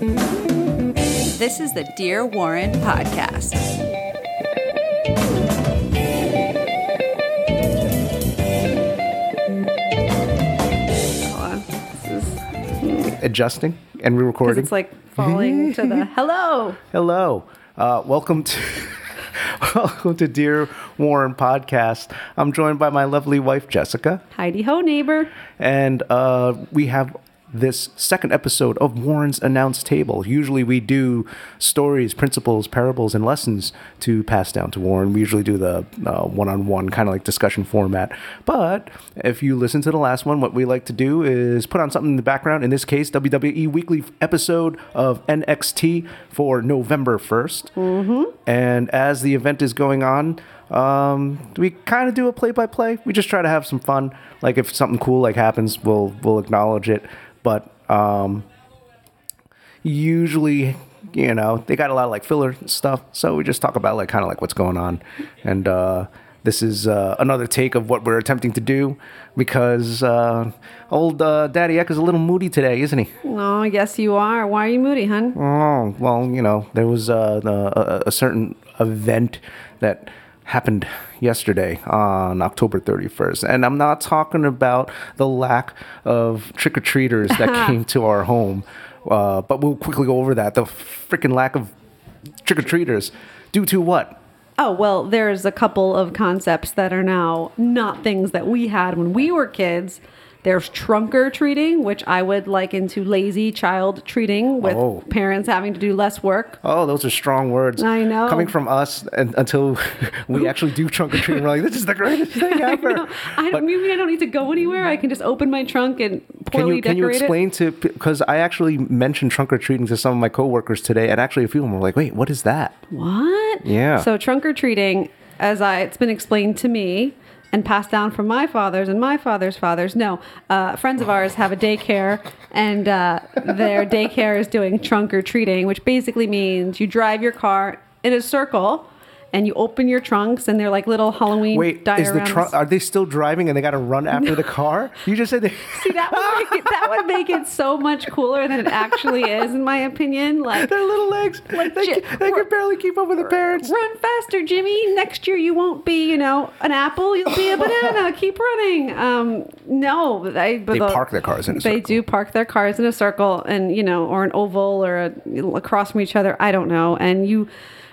This is the Dear Warren podcast. Hold. This is adjusting and re-recording. it's like falling to the hello. Hello, uh, welcome to welcome to Dear Warren podcast. I'm joined by my lovely wife Jessica, Heidi ho, neighbor. and uh, we have this second episode of Warren's Announced Table. Usually we do stories, principles, parables, and lessons to pass down to Warren. We usually do the uh, one-on-one kind of like discussion format. But if you listen to the last one, what we like to do is put on something in the background. In this case, WWE Weekly episode of NXT for November 1st. Mm-hmm. And as the event is going on, um, we kind of do a play-by-play. We just try to have some fun. Like if something cool like happens, we'll we'll acknowledge it. But um, usually you know they got a lot of like filler stuff so we just talk about like kind of like what's going on and uh this is uh, another take of what we're attempting to do because uh, old uh, Daddy Eck is a little moody today, isn't he? Oh, yes, you are. Why are you moody, hun? Oh, well, you know, there was uh, a, a certain event that happened yesterday on October 31st. And I'm not talking about the lack of trick or treaters that came to our home, uh, but we'll quickly go over that. The freaking lack of trick or treaters due to what? Oh, well, there's a couple of concepts that are now not things that we had when we were kids. There's trunk or treating, which I would liken to lazy child treating with Oh. parents having to do less work. Oh, those are strong words. I know. Coming from us and, until we actually do trunk or treat, we're like, this is the greatest thing ever. I But- don't mean I don't need to go anywhere. I can just open my trunk and Can poorly you can you decorate it. explain to because I actually mentioned trunk or treating to some of my coworkers today, and actually a few of them were like, "Wait, what is that?" What? Yeah. So trunk or treating, as I it's been explained to me and passed down from my fathers and my father's fathers. No, uh, friends of ours have a daycare, and uh, their daycare is doing trunk or treating, which basically means you drive your car in a circle. And you open your trunks, and they're like little Halloween Wait, is the dioramas. trunk? Are they still driving and they got to run after the car? You just said they. See, that would, make it, that would make it so much cooler than it actually is, in my opinion. Like, Their little legs, Like they, J- can, they can barely keep up with the parents. Run faster, Jimmy. Next year you won't be, you know, an apple. You'll be a banana. Keep running. Um, no, they, but They the- park their cars in a They circle. do park their cars in a circle, and you know, or an oval, or a, across from each other. I don't know. And you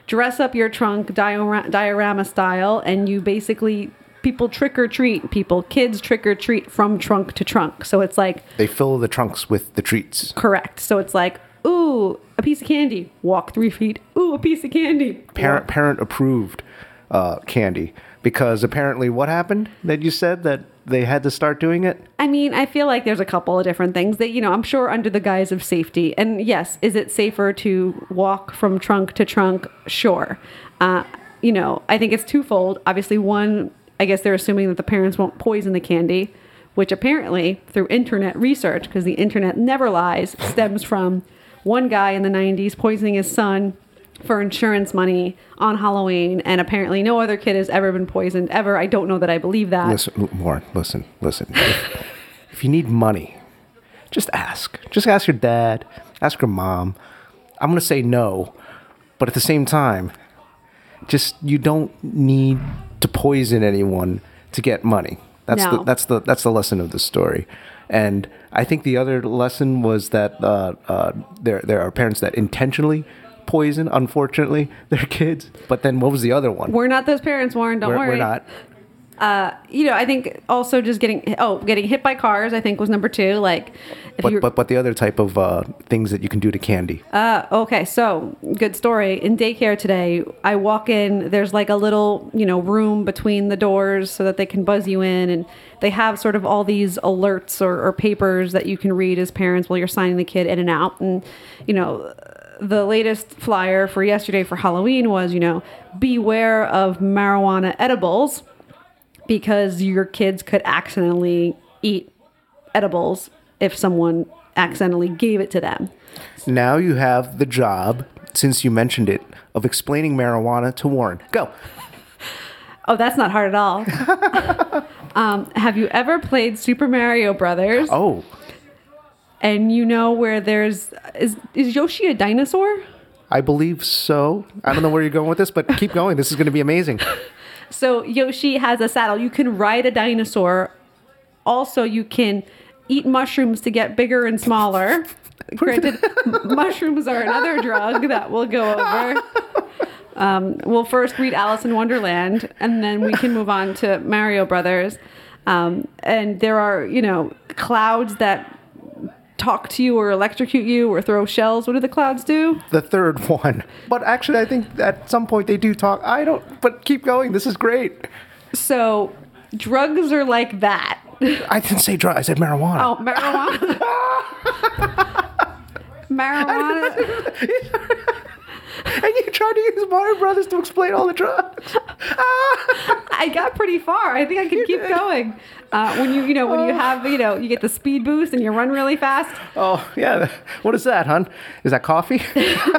dress up your trunk diorama, diorama style, and you basically people trick or treat. People, kids trick or treat from trunk to trunk. So it's like They fill the trunks with the treats. correct. So it's like, ooh, a piece of candy. Walk three feet. Ooh, a piece of candy. Parent parent approved uh, candy because apparently what happened that you said that they had to start doing it. I mean, I feel like there's a couple of different things that, you know, I'm sure under the guise of safety. And yes, is it safer to walk from trunk to trunk? Sure. Uh, you know, I think it's twofold. Obviously, one, I guess they're assuming that the parents won't poison the candy, which apparently, through internet research, because the internet never lies, stems from one guy in the 90s poisoning his son for insurance money on Halloween. And apparently, no other kid has ever been poisoned ever. I don't know that I believe that. Listen, Warren, listen, listen. if, if you need money, just ask. Just ask your dad, ask your mom. I'm going to say no, but at the same time, just you don't need to poison anyone to get money. That's No. the that's the that's the lesson of the story. And I think the other lesson was that uh, uh, there there are parents that intentionally poison, unfortunately, their kids. But then what was the other one? We're not those parents, Warren. Don't We're- worry. we're not. you know, I think also just getting oh, getting hit by cars. I think was number two. Like, if But, you but but the other type of uh, things that you can do to candy. uh, okay, so good story. In daycare today, I walk in. There's like a little you know room between the doors so that they can buzz you in, and they have sort of all these alerts or, or papers that you can read as parents while you're signing the kid in and out. And you know, the latest flyer for yesterday for Halloween was you know beware of marijuana edibles because your kids could accidentally eat edibles if someone accidentally gave it to them. Now you have the job, since you mentioned it, of explaining marijuana to Warren. Go. Oh, that's not hard at all. um, have you ever played Super Mario Brothers? Oh, and you know where there's is is Yoshi a dinosaur? I believe so. I don't know where you're going with this, but keep going. This is going to be amazing. So Yoshi has a saddle. You can ride a dinosaur. Also, you can eat mushrooms to get bigger and smaller. Granted, mushrooms are another drug that we'll go over. Um, we'll first read Alice in Wonderland, and then we can move on to Mario Brothers. Um, and there are, you know, clouds that talk to you or electrocute you or throw shells. What do the clouds do? The third one. But actually, I think at some point they do talk. I don't, but keep going. This is great. So, drugs are like that. I didn't say drugs, I said marijuana. Oh, marijuana. marijuana. And you tried to use Mario Brothers to explain all the drugs. I got pretty far. I think I can keep going. Uh, when you, you know, when you have, you know, you get the speed boost and you run really fast. Oh, yeah. What is that, hon? Is that coffee?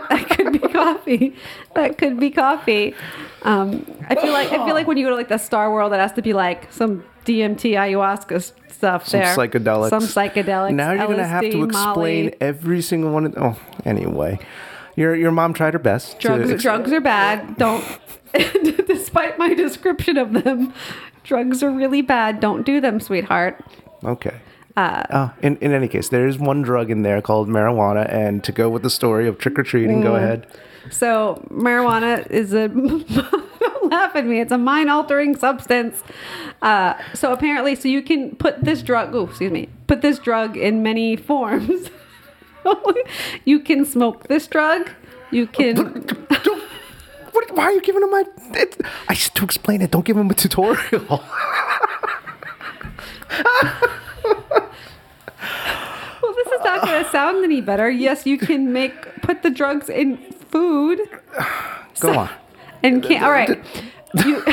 That could be coffee. That could be coffee. Um, I feel like I feel like when you go to like the Star World, it has to be like some DMT ayahuasca stuff Some there. psychedelics. Some psychedelics. Now you're going to have to explain Molly. every single one. Of, oh, anyway. Your, your mom tried her best. drugs. ex- drugs are bad. Don't. despite my description of them, drugs are really bad. Don't do them, sweetheart. Okay. Uh, in, in any case, there is one drug in there called marijuana, and to go with the story of trick or treating, Mm. go ahead. So marijuana is a don't laugh at me. It's a mind altering substance. Uh, so apparently, so you can put this drug. Oh, excuse me. Put this drug in many forms. you can smoke this drug. You can. Don't, what, why are you giving him my? It, I s- to explain it. Don't give him a tutorial. Well, this is not going to sound any better. Yes, you can make put the drugs in food go on. and can't. All right, you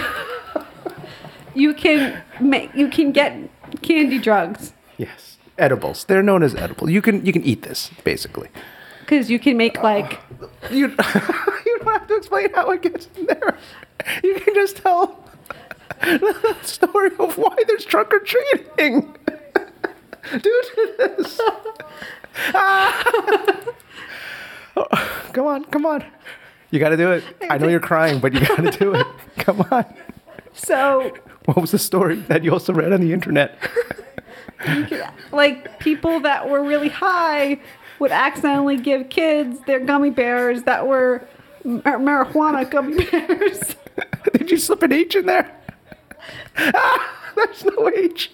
you can make you can get candy drugs. Yes, edibles. They're known as edible. You can you can eat this basically. Because you can make like You you don't have to explain how it gets in there. You can just tell the story of why there's trunk or treating. Due to this. Ah. come on, come on. You got to do it. I know you're crying, but you got to do it. Come on. so What was the story that you also read on the internet? Like people that were really high would accidentally give kids their gummy bears that were mar- marijuana gummy bears. Did you slip an H in there? Ah, there's no H.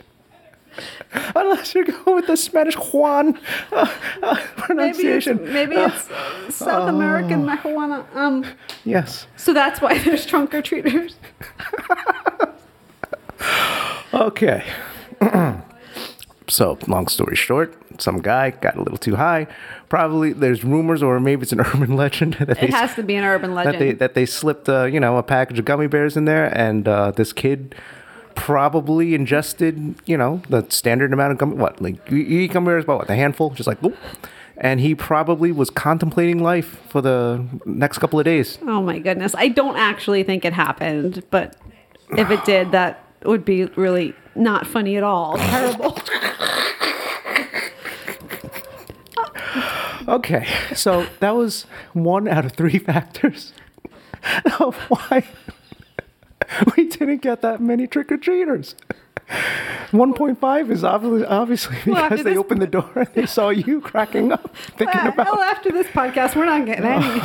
Unless you're going with the Spanish Juan uh, uh, maybe it's, pronunciation. maybe it's South American marijuana. Um, Yes. so that's why there's trunk or treaters. Okay. so, long story short, some guy got a little too high. Probably there's rumors, or maybe it's an urban legend that they It has to be an urban legend. that they that they slipped uh, you know a package of gummy bears in there, and uh, this kid probably ingested you know the standard amount of gummy. What like you, you eat gummy bears about what a handful, just like whoop. And he probably was contemplating life for the next couple of days. oh my goodness, I don't actually think it happened, but if it did, that would be really not funny at all. Terrible. Okay, so that was one out of three factors of why we didn't get that many trick or treaters. 1.5 is obviously, obviously Well, because they opened the door and they saw you cracking up, thinking well, about. after this podcast, we're not getting any.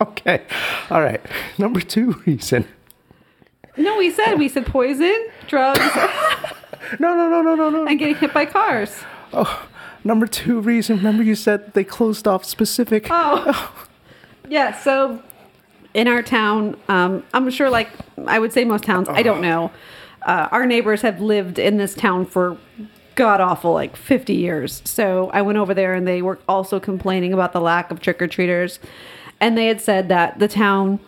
Okay, all right. Number two reason. No, we said we said poison, drugs, No, no, no, no, no, no. and getting hit by cars. Oh, number two reason. Remember, you said they closed off specific. Oh, yeah. So in our town, um, I'm sure, like I would say most towns, I don't know. Uh, our neighbors have lived in this town for god awful like 50 years. So I went over there and they were also complaining about the lack of trick or treaters, and they had said that the town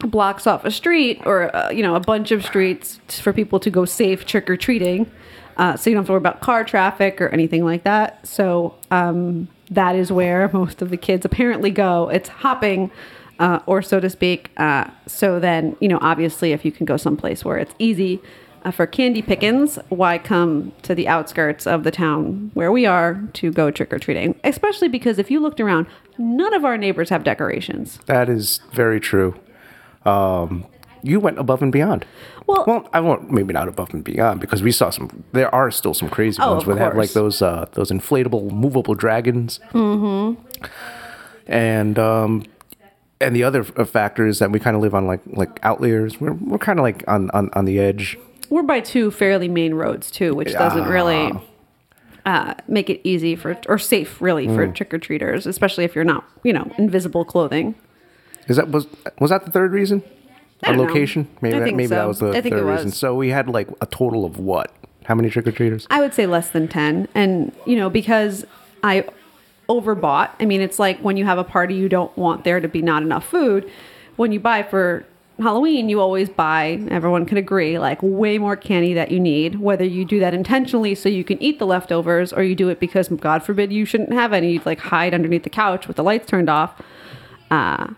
blocks off a street or uh, you know a bunch of streets for people to go safe trick or treating. Uh, so you don't have to worry about car traffic or anything like that. So um, that is where most of the kids apparently go. It's hopping, uh, or so to speak. Uh, so then, you know, obviously, if you can go someplace where it's easy uh, for candy pickings, why come to the outskirts of the town where we are to go trick or treating? Especially because if you looked around, none of our neighbors have decorations. That is very true. Um, you went above and beyond. Well- well, I won't. Maybe not above and beyond because we saw some. There are still some crazy Oh, ones where they have like those uh, those inflatable, movable dragons. Mm-hmm. And um, and the other factor is that we kind of live on like like outliers. We're we're kind of like on, on on the edge. We're by two fairly main roads too, which doesn't really uh, make it easy for or safe really for Mm. trick or treaters, especially if you're not, you know, invisible clothing. Is that was was that the third reason? A don't know. location? Maybe I that, maybe that was the third reason. So we had like a total of what? How many trick or treaters? I would say less than 10. And, you know, because I overbought, I mean, it's like when you have a party, you don't want there to be not enough food. When you buy for Halloween, you always buy, everyone can agree, like way more candy that you need, whether you do that intentionally so you can eat the leftovers or you do it because, God forbid, you shouldn't have any. You'd like hide underneath the couch with the lights turned off. Uh,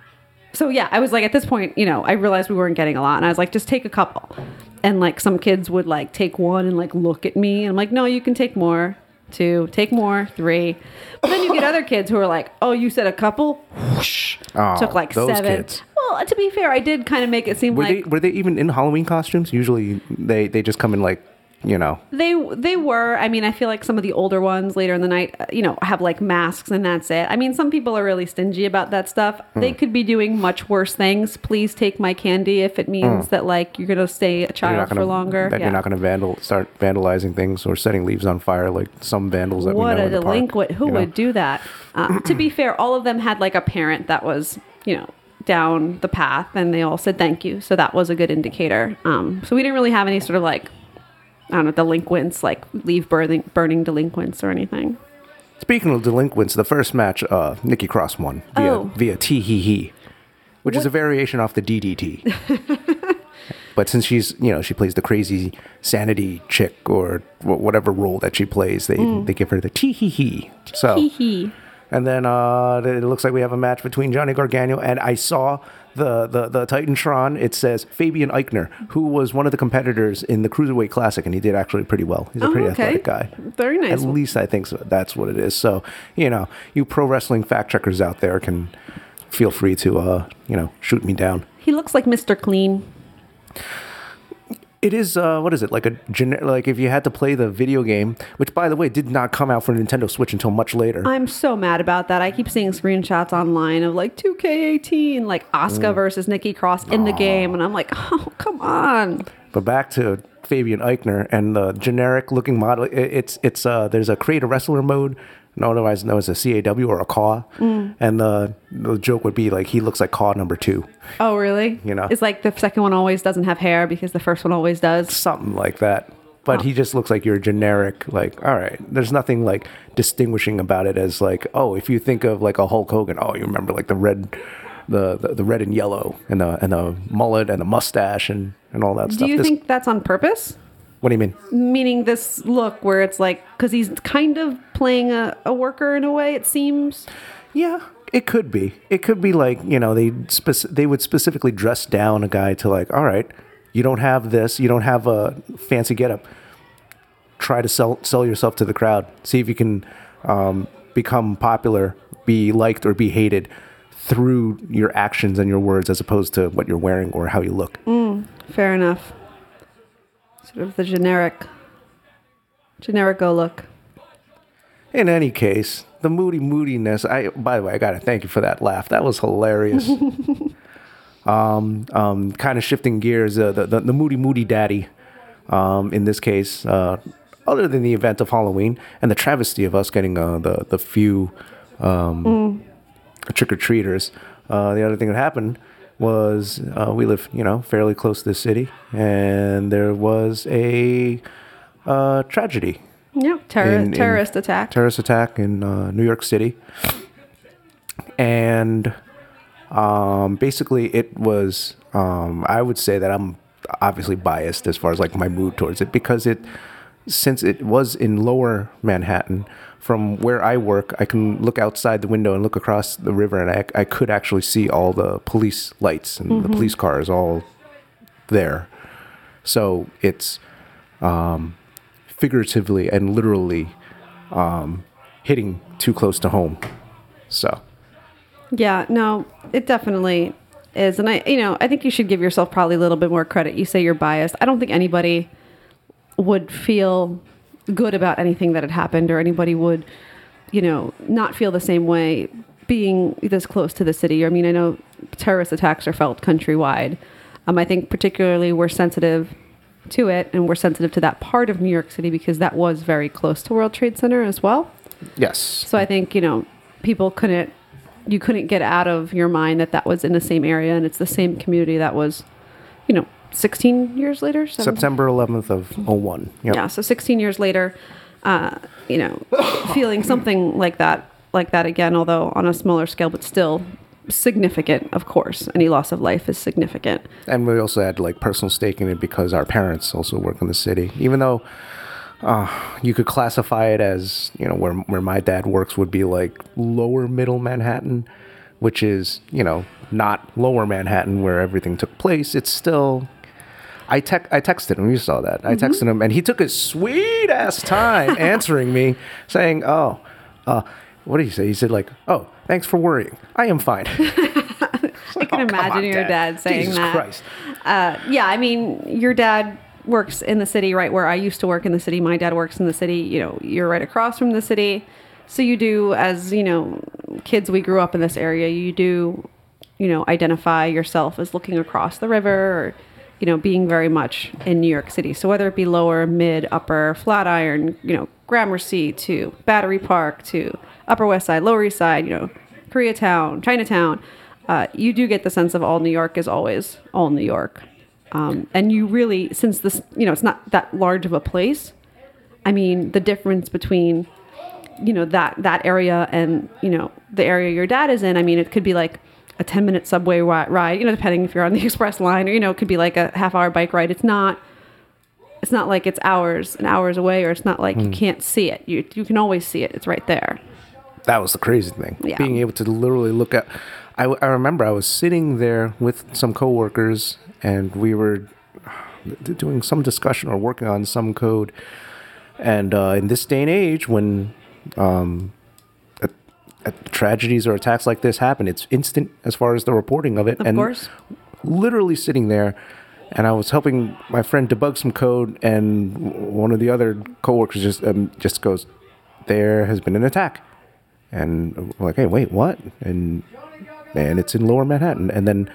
so yeah, I was like, at this point, you know, I realized we weren't getting a lot, and I was like, just take a couple. And like some kids would like take one and like look at me, and I'm like, no, you can take more. Two, take more. Three. But then you get other kids who are like, oh, you said a couple. Whoosh. Oh, Took like those seven. kids. Well, to be fair, I did kind of make it seem Were like they were they even in Halloween costumes? Usually they they just come in like you know They they were. I mean, I feel like some of the older ones later in the night, uh, you know, have like masks and that's it. I mean, some people are really stingy about that stuff. Hmm. They could be doing much worse things. Please take my candy if it means that like you're gonna stay a Hmm. child gonna for longer. that Yeah. you're not gonna vandal start vandalizing things or setting leaves on fire like some vandals that we what know a in the park, delinquent! Who you know? would do that? Uh, to be fair, all of them had like a parent that was, you know, down the path, and they all said thank you. So that was a good indicator. Um, so we didn't really have any sort of like. I don't know, delinquents, like leave burning, burning delinquents or anything. Speaking of delinquents, the first match, uh, Nikki Cross won via Oh. via tee hee hee, which is a variation off the DDT. but since she's you know she plays the crazy sanity chick or whatever role that she plays, they they give her the tee hee hee. So. And then uh, it looks like we have a match between Johnny Gargano and I saw the the the Titantron. It says Fabian Aichner, who was one of the competitors in the Cruiserweight Classic, and he did actually pretty well. He's a Oh, pretty okay. athletic guy. Very nice. At least I think so. That's what it is. So you know, you pro wrestling fact checkers out there can feel free to uh, you know shoot me down. He looks like Mr. Clean. It is uh, what is it like a gener- like if you had to play the video game, which by the way did not come out for Nintendo Switch until much later. I'm so mad about that. I keep seeing screenshots online of like 2K18, like Asuka versus Nikki Cross in the game, and I'm like, oh, come on. But back to Fabian Aichner and the generic looking model. It's it's uh there's a create a wrestler mode, otherwise known as a CAW or a CAW, Mm. and the the joke would be like he looks like CAW number two, Oh, really? You know. It's like the second one always doesn't have hair because the first one always does. something like that. But he just looks like your generic like all right. There's nothing like distinguishing about it as like oh if you think of like a Hulk Hogan oh you remember like the red. The, the, the red and yellow and the and the mullet and the mustache and, and all that Do stuff. Do you This- think that's on purpose? What do you mean? Meaning this look where it's like, because he's kind of playing a, a worker in a way, it seems. Yeah, it could be. It could be like you know they spec- they would specifically dress down a guy to like, all right, you don't have this, you don't have a fancy getup. Try to sell sell yourself to the crowd. See if you can um, become popular, be liked or be hated through your actions and your words, as opposed to what you're wearing or how you look. Fair enough. Sort of the generic, generic go look. In any case, the moody moodiness. I by the way, I gotta thank you for that laugh. That was hilarious. um, um, kind of shifting gears. Uh, the, the the moody moody daddy. Um, in this case, uh, other than the event of Halloween and the travesty of us getting uh, the the few um, trick or treaters, uh, the other thing that happened was uh, we live, you know, fairly close to the city, and there was a uh, tragedy Yeah, terror, in- in terrorist attack. terrorist attack in uh, New York City, and um, basically it was. Um, I would say that I'm obviously biased as far as like my mood towards it because it, since it was in Lower Manhattan. From where I work, I can look outside the window and look across the river, and I, I could actually see all the police lights and the police cars all there. So it's um, figuratively and literally um, hitting too close to home. So, Yeah, no, it definitely is. And I, you know, I think you should give yourself probably a little bit more credit. You say you're biased. I don't think anybody would feel good about anything that had happened or anybody would, you know, not feel the same way being this close to the city. I mean, I know terrorist attacks are felt countrywide. Um, I think particularly we're sensitive to it and we're sensitive to that part of New York City because that was very close to World Trade Center as well. yes. So I think you know people couldn't you couldn't get out of your mind that that was in the same area and it's the same community that was you know 16 years later 17 September 11th of 01. Yep. yeah so 16 years later uh, you know feeling something like that like that again although on a smaller scale but still significant of course any loss of life is significant And we also had like personal stake in it because our parents also work in the city. Even though uh, you could classify it as, you know, where, where my dad works would be like lower middle Manhattan, which is, you know, not lower Manhattan where everything took place. It's still. I, tec- I texted him. You saw that. I texted him, and he took his sweet ass time answering me, saying, "Oh, uh, what did he say?" He said, "Like, oh, thanks for worrying. I am fine." I can imagine your dad saying Oh, Jesus that. Christ. Uh, yeah, I mean, your dad works in the city, right where I used to work in the city. My dad works in the city. You know, you're right across from the city. So you do, as you know, kids, we grew up in this area. You do, you know, identify yourself as looking across the river or, you know, being very much in New York City. So whether it be lower, mid, upper, Flatiron, you know, Gramercy to Battery Park to Upper West Side, Lower East Side, you know, Koreatown, Chinatown, uh, you do get the sense of all New York is always all New York. Um, and you really, since this, you know, it's not that large of a place. I mean, the difference between, you know, that that area and you know the area your dad is in. I mean, it could be like a ten minute subway ride. You know, depending if you're on the express line, or you know, it could be like a half hour bike ride. It's not. It's not like it's hours and hours away, or it's not like you can't see it. You you can always see it. It's right there. that was the crazy thing. Yeah. Being able to literally look at. I, I remember I was sitting there with some coworkers and we were doing some discussion or working on some code. And uh, in this day and age, when um, tragedies or attacks like this happen, it's instant as far as the reporting of it. Of and course. literally sitting there and I was helping my friend debug some code and one of the other coworkers just um, just goes there has been an attack. And I'm like hey wait what? And and it's in lower Manhattan. And then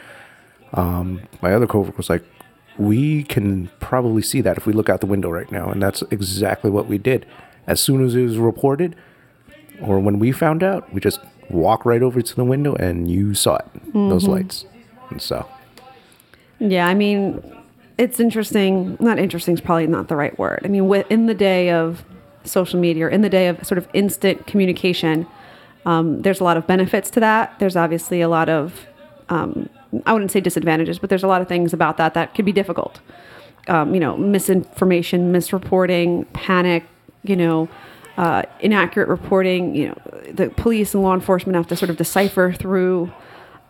um, my other coworker was like we can probably see that if we look out the window right now. And that's exactly what we did. As soon as it was reported or when we found out we just walk right over to the window and you saw it those lights and so Yeah, I mean, it's interesting. Not interesting is probably not the right word. I mean, in the day of social media, or in the day of sort of instant communication, um, there's a lot of benefits to that. There's obviously a lot of, um, I wouldn't say disadvantages, but there's a lot of things about that that could be difficult. Um, you know, misinformation, misreporting, panic, you know, uh, inaccurate reporting. You know, the police and law enforcement have to sort of decipher through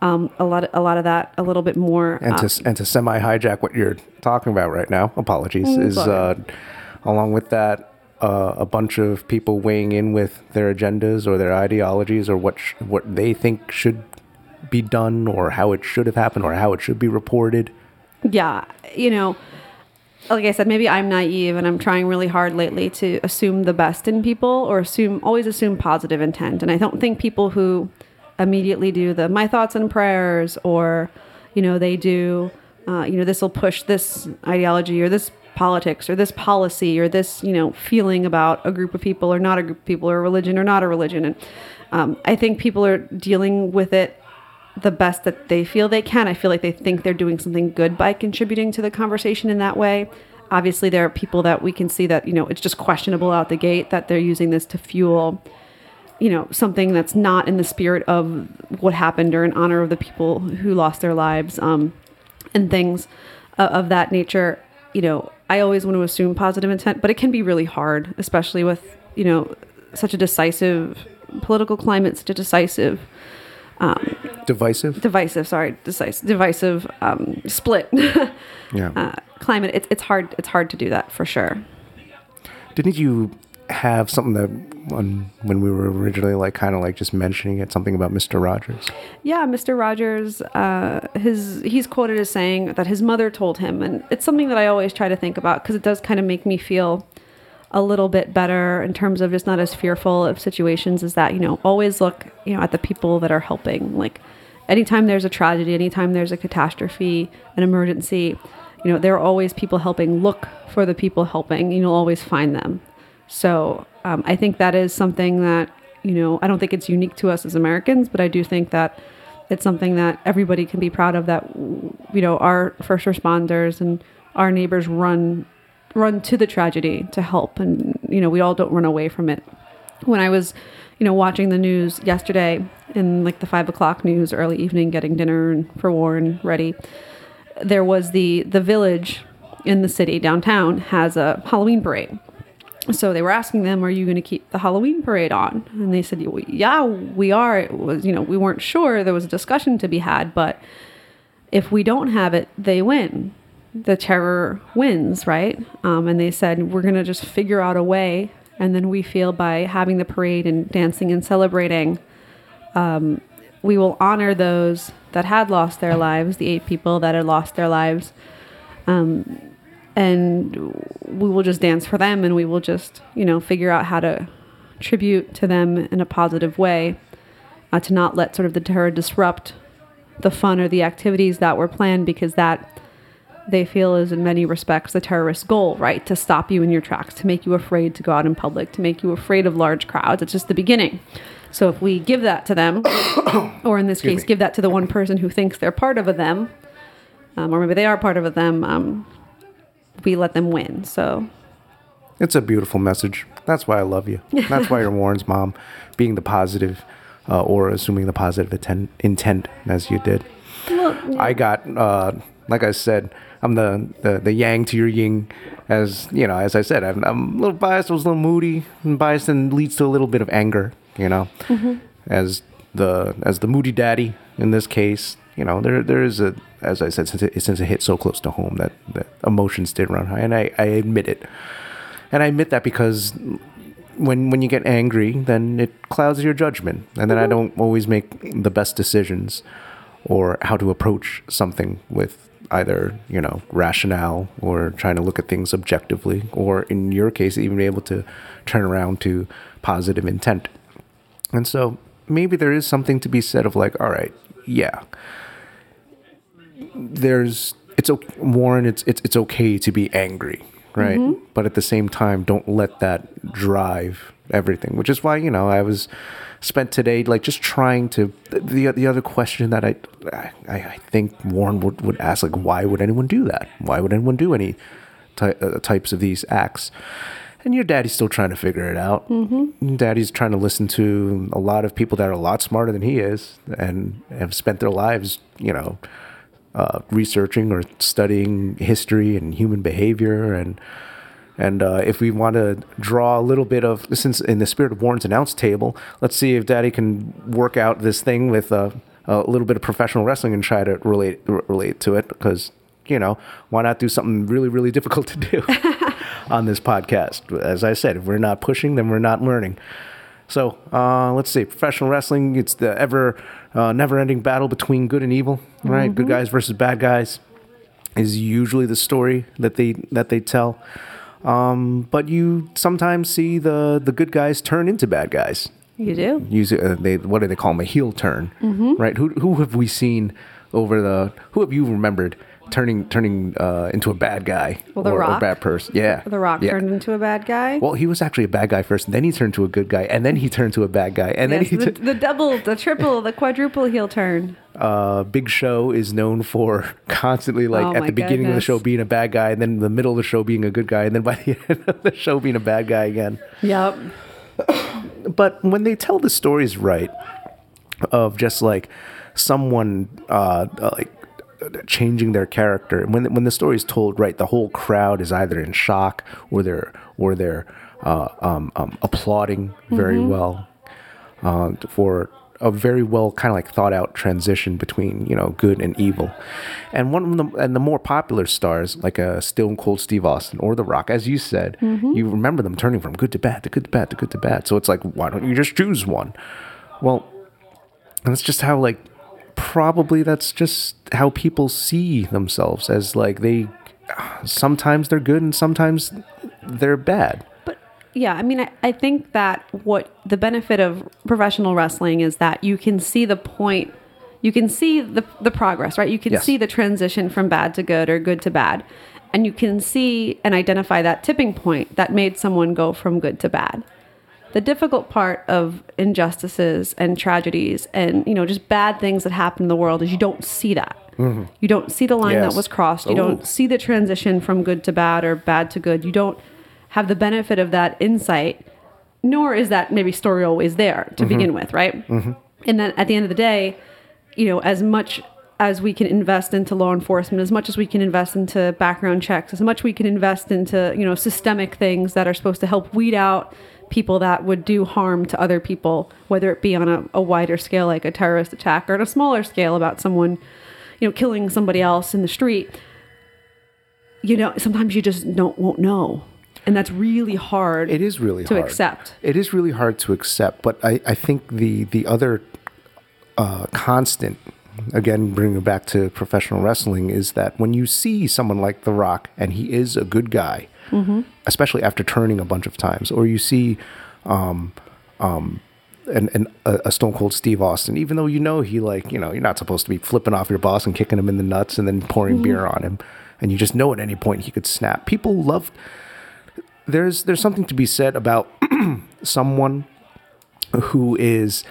um, a lot, of, a lot of that a little bit more. and uh, to and to semi hijack what you're talking about right now, apologies, Mm, is uh, along with that uh, a bunch of people weighing in with their agendas or their ideologies or what sh- what they think should be done or how it should have happened or how it should be reported. yeah, you know, like I said, maybe I'm naive and I'm trying really hard lately to assume the best in people or assume always assume positive intent. And I don't think people who immediately do the my thoughts and prayers or you know they do uh, you know this will push this ideology or this politics or this policy or this you know feeling about a group of people or not a group of people or a religion or not a religion and um, i think people are dealing with it the best that they feel they can. I feel like they think they're doing something good by contributing to the conversation in that way. Obviously, there are people that we can see that, you know, it's just questionable out the gate that they're using this to fuel, you know, something that's not in the spirit of what happened or in honor of the people who lost their lives um, and things uh, of that nature. You know, I always want to assume positive intent, but it can be really hard, especially with, you know, such a decisive political climate, such a decisive Divisive. divisive sorry decisive divisive um, split Yeah. uh, climate it's, it's hard it's hard to do that for sure didn't you have something that when when we were originally like kind of like just mentioning it, something about Mister Rogers? Yeah, Mr. Rogers, uh, his he's quoted as saying that his mother told him, and it's something that I always try to think about because it does kind of make me feel a little bit better in terms of just not as fearful of situations. Is that you know always look you know at the people that are helping. Like anytime there's a tragedy, anytime there's a catastrophe, an emergency, you know there are always people helping. Look for the people helping. You'll always find them. So um, I think that is something that, you know, I don't think it's unique to us as Americans, but I do think that it's something that everybody can be proud of that, you know, our first responders and our neighbors run run to the tragedy to help and you know we all don't run away from it when i was you know watching the news yesterday in like the five o'clock news early evening getting dinner and for warren ready there was the the village in the city downtown has a halloween parade so they were asking them, "Are you going to keep the Halloween parade on?" And they said, "Yeah, we are." It was, you know, we weren't sure. There was a discussion to be had, but if we don't have it, they win. The terror wins, right? Um, and they said, "We're going to just figure out a way." And then we feel by having the parade and dancing and celebrating, um, we will honor those that had lost their lives, the eight people that had lost their lives. Um, and we will just dance for them and we will just you know figure out how to tribute to them in a positive way uh, to not let sort of the terror disrupt the fun or the activities that were planned because that they feel is in many respects the terrorist goal right to stop you in your tracks to make you afraid to go out in public to make you afraid of large crowds it's just the beginning so if we give that to them or in this Excuse case me. give that to the one person who thinks they're part of a them um, or maybe they are part of a them um, we let them win. So It's a beautiful message. That's why I love you. That's why you're Warren's mom, being the positive, uh, or assuming the positive atten- intent as you did. I got, uh, like I said, I'm the, the the yang to your yin. As you know, as I said, I'm, I'm a little biased. I was a little moody, and biased, and leads to a little bit of anger. You know, mm-hmm. as the as the moody daddy in this case. You know, there there is a, as I said, since it, since it hit so close to home, that, that emotions did run high, and I, I admit it. And I admit that because when when you get angry, then it clouds your judgment, and then I mm-hmm. don't always make the best decisions or how to approach something with either you know rationale or trying to look at things objectively, or in your case, even be able to turn around to positive intent. And so maybe there is something to be said of like, all right, yeah, there's it's o- Warren. It's it's it's okay to be angry, right? Mm-hmm. But at the same time, don't let that drive everything. Which is why you know I was spent today like just trying to the the other question that I I, I think Warren would, would ask like why would anyone do that? Why would anyone do any ty- uh, types of these acts? And your daddy's still trying to figure it out. Mm-hmm. Daddy's trying to listen to a lot of people that are a lot smarter than he is and have spent their lives, you know, uh, researching or studying history and human behavior and and uh, if we want to draw a little bit of since in the spirit of Warren's announce table, let's see if Daddy can work out this thing with uh, a little bit of professional wrestling and try to relate relate to it because you know why not do something really really difficult to do on this podcast? As I said, if we're not pushing, then we're not learning. So uh, let's see, professional wrestling. It's the ever uh, never-ending battle between good and evil, right? Good guys versus bad guys is usually the story that they that they tell. Um, but you sometimes see the the good guys turn into bad guys. you do. Use uh, they what do they call them? A heel turn, right? Who who have we seen over the? Who have you remembered turning turning uh, into a bad guy Well, The or, or bad person? Yeah, The Rock yeah. turned into a bad guy. Well, he was actually a bad guy first, and then he turned to a good guy, and then he turned to a bad guy, and yes, then he. the, t- the double, the triple, the quadruple heel turn. uh, Big Show is known for constantly like Oh at the beginning of the show being a bad guy, and then the middle of the show being a good guy, and then by the end of the show being a bad guy again. Yep. But when they tell the stories right, of just like someone uh, uh, like changing their character, when when the story is told right, the whole crowd is either in shock or they're or they're uh, um, um, applauding very well uh, for a very well kind of like thought out transition between you know good and evil, and one of the and the more popular stars like a Still and Cold Steve Austin or The Rock, as you said, you remember them turning from good to bad to good to bad to good to bad. So it's like why don't you just choose one? Well, and that's just how like probably that's just how people see themselves as like they sometimes they're good and sometimes they're bad. But yeah, I mean, I, I think that what the benefit of professional wrestling is that you can see the point, you can see the, the progress, right? You can Yes. see the transition from bad to good or good to bad. And you can see and identify that tipping point that made someone go from good to bad. The difficult part of injustices and tragedies and you know just bad things that happen in the world is you don't see that. You don't see the line Mm-hmm. Yes. that was crossed. You Ooh. don't see the transition from good to bad or bad to good. You don't have the benefit of that insight, nor is that maybe story always there to begin with, right? And then at the end of the day, you know, as much as we can invest into law enforcement, as much as we can invest into background checks, as much we can invest into, you know, systemic things that are supposed to help weed out people that would do harm to other people, whether it be on a, a wider scale like a terrorist attack or on a smaller scale about someone, you know, killing somebody else in the street. You know, sometimes you just don't won't know. And that's really hard It is really to hard. accept. It is really hard to accept, but I, I think the the other uh, constant, again, bringing it back to professional wrestling, is that when you see someone like The Rock and he is a good guy, especially after turning a bunch of times, or you see um, um, an, an, a, a Stone Cold Steve Austin, even though you know he like you know you're not supposed to be flipping off your boss and kicking him in the nuts and then pouring beer on him, and you just know at any point he could snap. People love there's there's something to be said about someone who is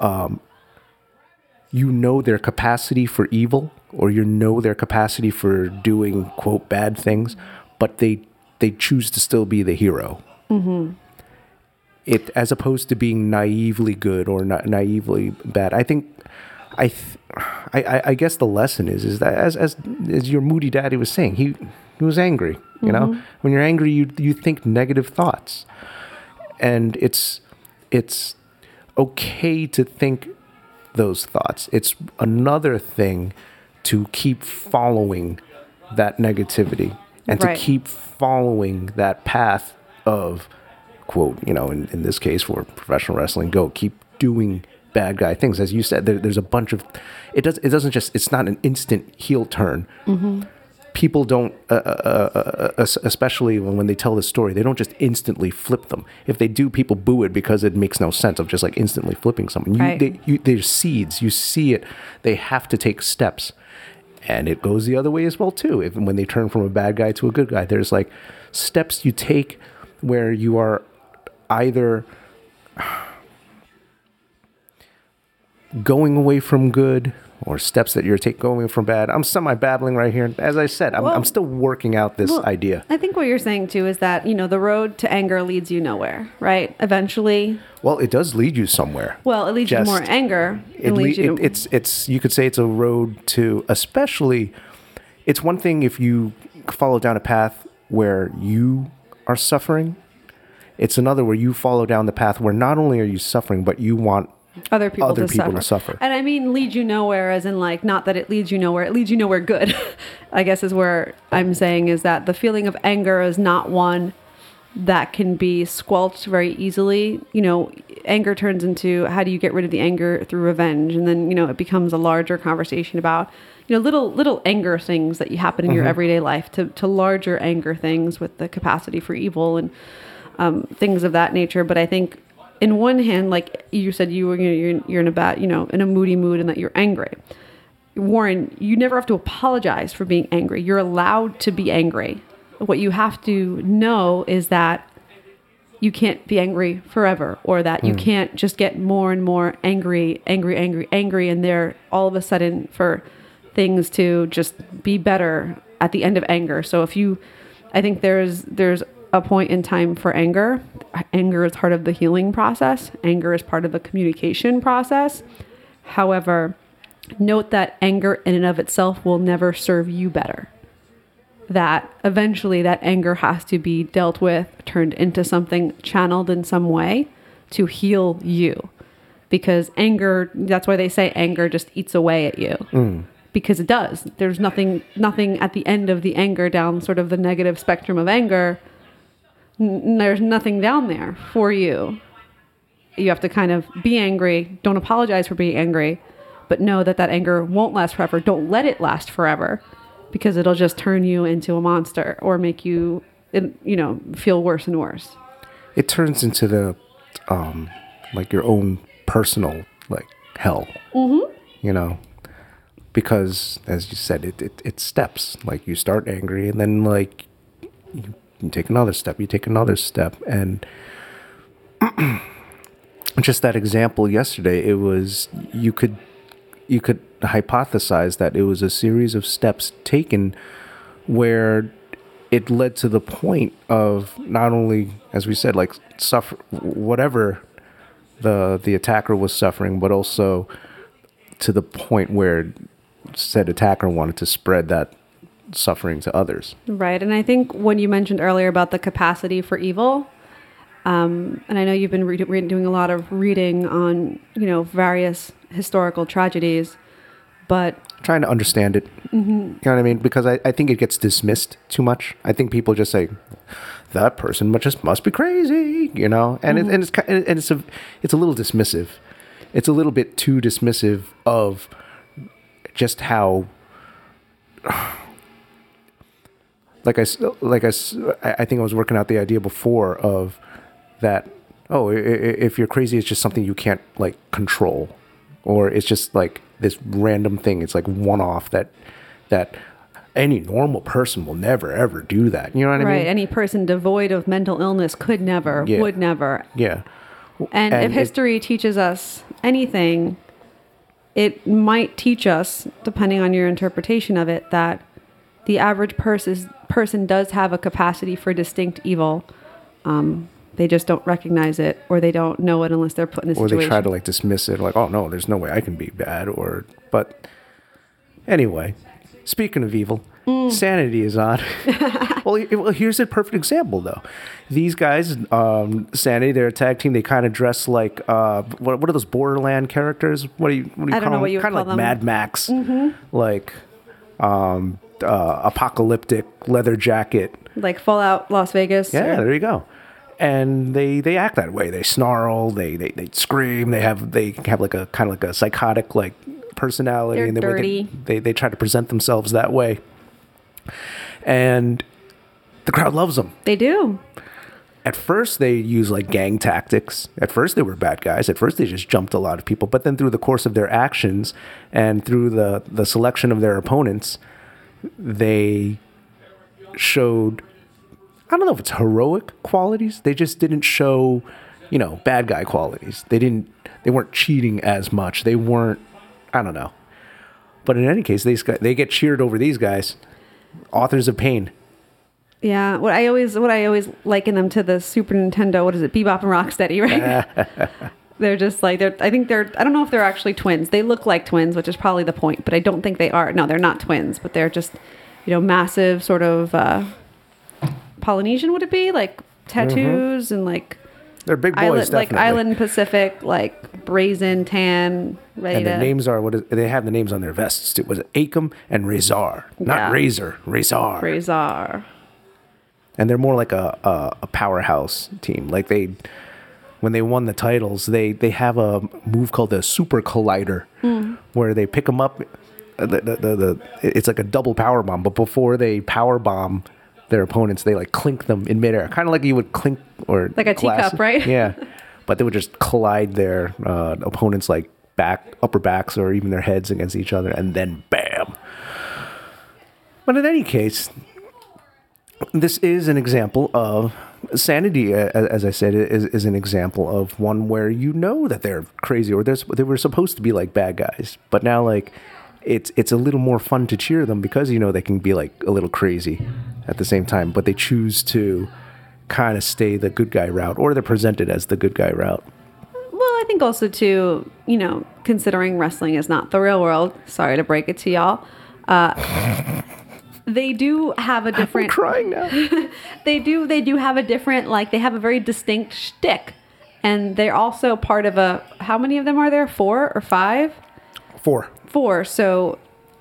um you know their capacity for evil or you know their capacity for doing quote bad things but they they choose to still be the hero. It as opposed to being naively good or na- naively bad i think I, th- I I guess the lesson is is that as as as your moody daddy was saying he he was angry you know? Mm-hmm. When you're angry you you think negative thoughts. And it's it's okay to think those thoughts. It's another thing to keep following that negativity and Right. to keep following that path of quote you know in, in this case for professional wrestling go keep doing bad guy things. As you said there, there's a bunch of it does it doesn't just it's not an instant heel turn. People don't uh, uh, uh, uh, especially when, when they tell this story they don't just instantly flip them. If they do people boo it because it makes no sense of just like instantly flipping someone. You, Right. they, you, there's seeds. You see it. They have to take steps and it goes the other way as well too. If when they turn from a bad guy to a good guy there's like steps you take where you are either going away from good or steps that you're taking going from bad. I'm semi babbling right here. As i said i'm, Well- I'm still working out this Well, idea. I think what you're saying too is that, you know, the road to anger leads you nowhere, right? Eventually, well it does lead you somewhere. Well, it leads you to more anger. it, le- leads you it, to, it's it's you could say it's a road to especially it's one thing if you follow down a path where you are suffering. It's another where you follow down the path where not only are you suffering but you want other people, other to, people suffer. to suffer. And I mean, lead you nowhere, as in like not that it leads you nowhere. It leads you nowhere good. I guess is where I'm saying is that the feeling of anger is not one that can be squelched very easily. You know, anger turns into how do you get rid of the anger through revenge, and then you know it becomes a larger conversation about you know little little anger things that you happen in your everyday life to to larger anger things with the capacity for evil and um, things of that nature. But I think, in one hand, like you said, you were you're, you're in a bad, you know, in a moody mood, and that you're angry. Warren, you never have to apologize for being angry. You're allowed to be angry. What you have to know is that you can't be angry forever, or that you hmm. can't just get more and more angry, angry, angry, angry, and there all of a sudden for things to just be better at the end of anger. So if you, I think there's there's a point in time for anger. Anger is part of the healing process. Anger is part of the communication process. However, note that anger in and of itself will never serve you better that eventually that anger has to be dealt with, turned into something channeled in some way to heal you. because anger that's why they say anger just eats away at you hmm. because it does there's nothing nothing at the end of the anger down sort of the negative spectrum of anger N- there's nothing down there for you you have to kind of be angry don't apologize for being angry but know that that anger won't last forever don't let it last forever because it'll just turn you into a monster or make you you know feel worse and worse It turns into the, um, like your own personal like hell. Mm-hmm. You know, because as you said, it, it it steps. Like you start angry, and then like you, you take another step, you take another step, and just that example yesterday, it was you could you could hypothesize that it was a series of steps taken where it led to the point of not only as we said like suffer whatever the the attacker was suffering but also to the point where said attacker wanted to spread that suffering to others. Right. And I think when you mentioned earlier about the capacity for evil, um, and I know you've been re- re- doing a lot of reading on, you know, various historical tragedies, but trying to understand it. You know what i mean? Because I, I think it gets dismissed too much. I think people just say that person mu- just must be crazy you know? And it, and it's and it's a it's a little dismissive. It's a little bit too dismissive of just how like I like I, I think I was working out the idea before of that oh if you're crazy it's just something you can't like control or it's just like this random thing it's like one off that that any normal person will never ever do that you know what I right, mean Right. any person devoid of mental illness could never, Yeah. would never. yeah And, And if it- history teaches us anything, it might teach us, depending on your interpretation of it, that the average person person does have a capacity for distinct evil. Um, they just don't recognize it, or they don't know it unless they're put in a or situation. they try to like dismiss it like oh no there's no way i can be bad or but anyway speaking of evil Mm. sanity is on well, well here's a perfect example though these guys um sanity they're a tag team they kind of dress like uh what, what are those borderland characters what do you what do you I don't know them what you kind of like them. Mm-hmm. mad max like um uh apocalyptic leather jacket like Fallout Las Vegas. yeah, or- there you go. And they they act that way. They snarl. They they, they scream. They have they have like a kind of like a psychotic like personality. They're and the dirty. They, they they try to present themselves that way. And the crowd loves them. they do. At first, they use like gang tactics. At first, they were bad guys. At first, they just jumped a lot of people. But then, through the course of their actions and through the the selection of their opponents, they showed I don't know if it's heroic qualities. They just didn't show, you know, bad guy qualities. They didn't they weren't cheating as much. They weren't I don't know. But in any case, these guys, they get cheered over these guys. Authors of pain. Yeah, what I always what I always liken them to the Super Nintendo. What is it, Bebop and Rocksteady, right? they're just like they're. I think they're. I don't know if they're actually twins. They look like twins, which is probably the point. But I don't think they are. No, they're not twins. But they're just, you know, massive sort of uh, Polynesian. Would it be like tattoos and like They're big boys, island, like island Pacific, like brazen tan, ready and their names are what is, they have the names on their vests. It was Akam and Razor, not Yeah. Razor, Razor. Razor. and they're more like a, a a powerhouse team. Like they, when they won the titles, they they have a move called the Super Collider, where they pick them up. uh, The, the, the, the it's like a double power bomb, but before they power bomb their opponents, they like clink them in midair, kind of like you would clink or Like a glass- teacup, right? Yeah, but they would just collide their uh, opponents like back upper backs or even their heads against each other, and then bam. But in any case, this is an example of sanity a- as i said is, is an example of one where you know that they're crazy or there's, they were supposed to be like bad guys but now like it's it's a little more fun to cheer them because you know they can be like a little crazy at the same time but they choose to kind of stay the good guy route or they're presented as the good guy route Well, I think also too, you know, considering wrestling is not the real world. Sorry to break it to y'all. Uh, they do have a i'm different. crying now They do. They do have a different. Like they have a very distinct shtick, and they're also part of a. How many of them are there? Four or five? Four. Four. So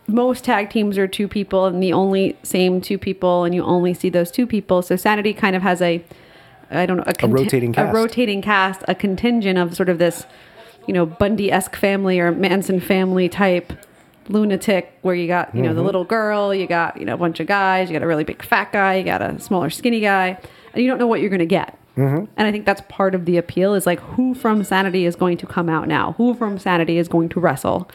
most tag teams are two people, and the only same two people, and you only see those two people. So Sanity kind of has a, I don't know, a, conti- rotating cast. a rotating cast, a contingent of sort of this, you know, Bundy esque family or Manson family type lunatic where you got you know the little girl you got you know a bunch of guys you got a really big fat guy you got a smaller skinny guy and you don't know what you're going to get and i think that's part of the appeal is like who from sanity is going to come out now? Who from sanity is going to wrestle?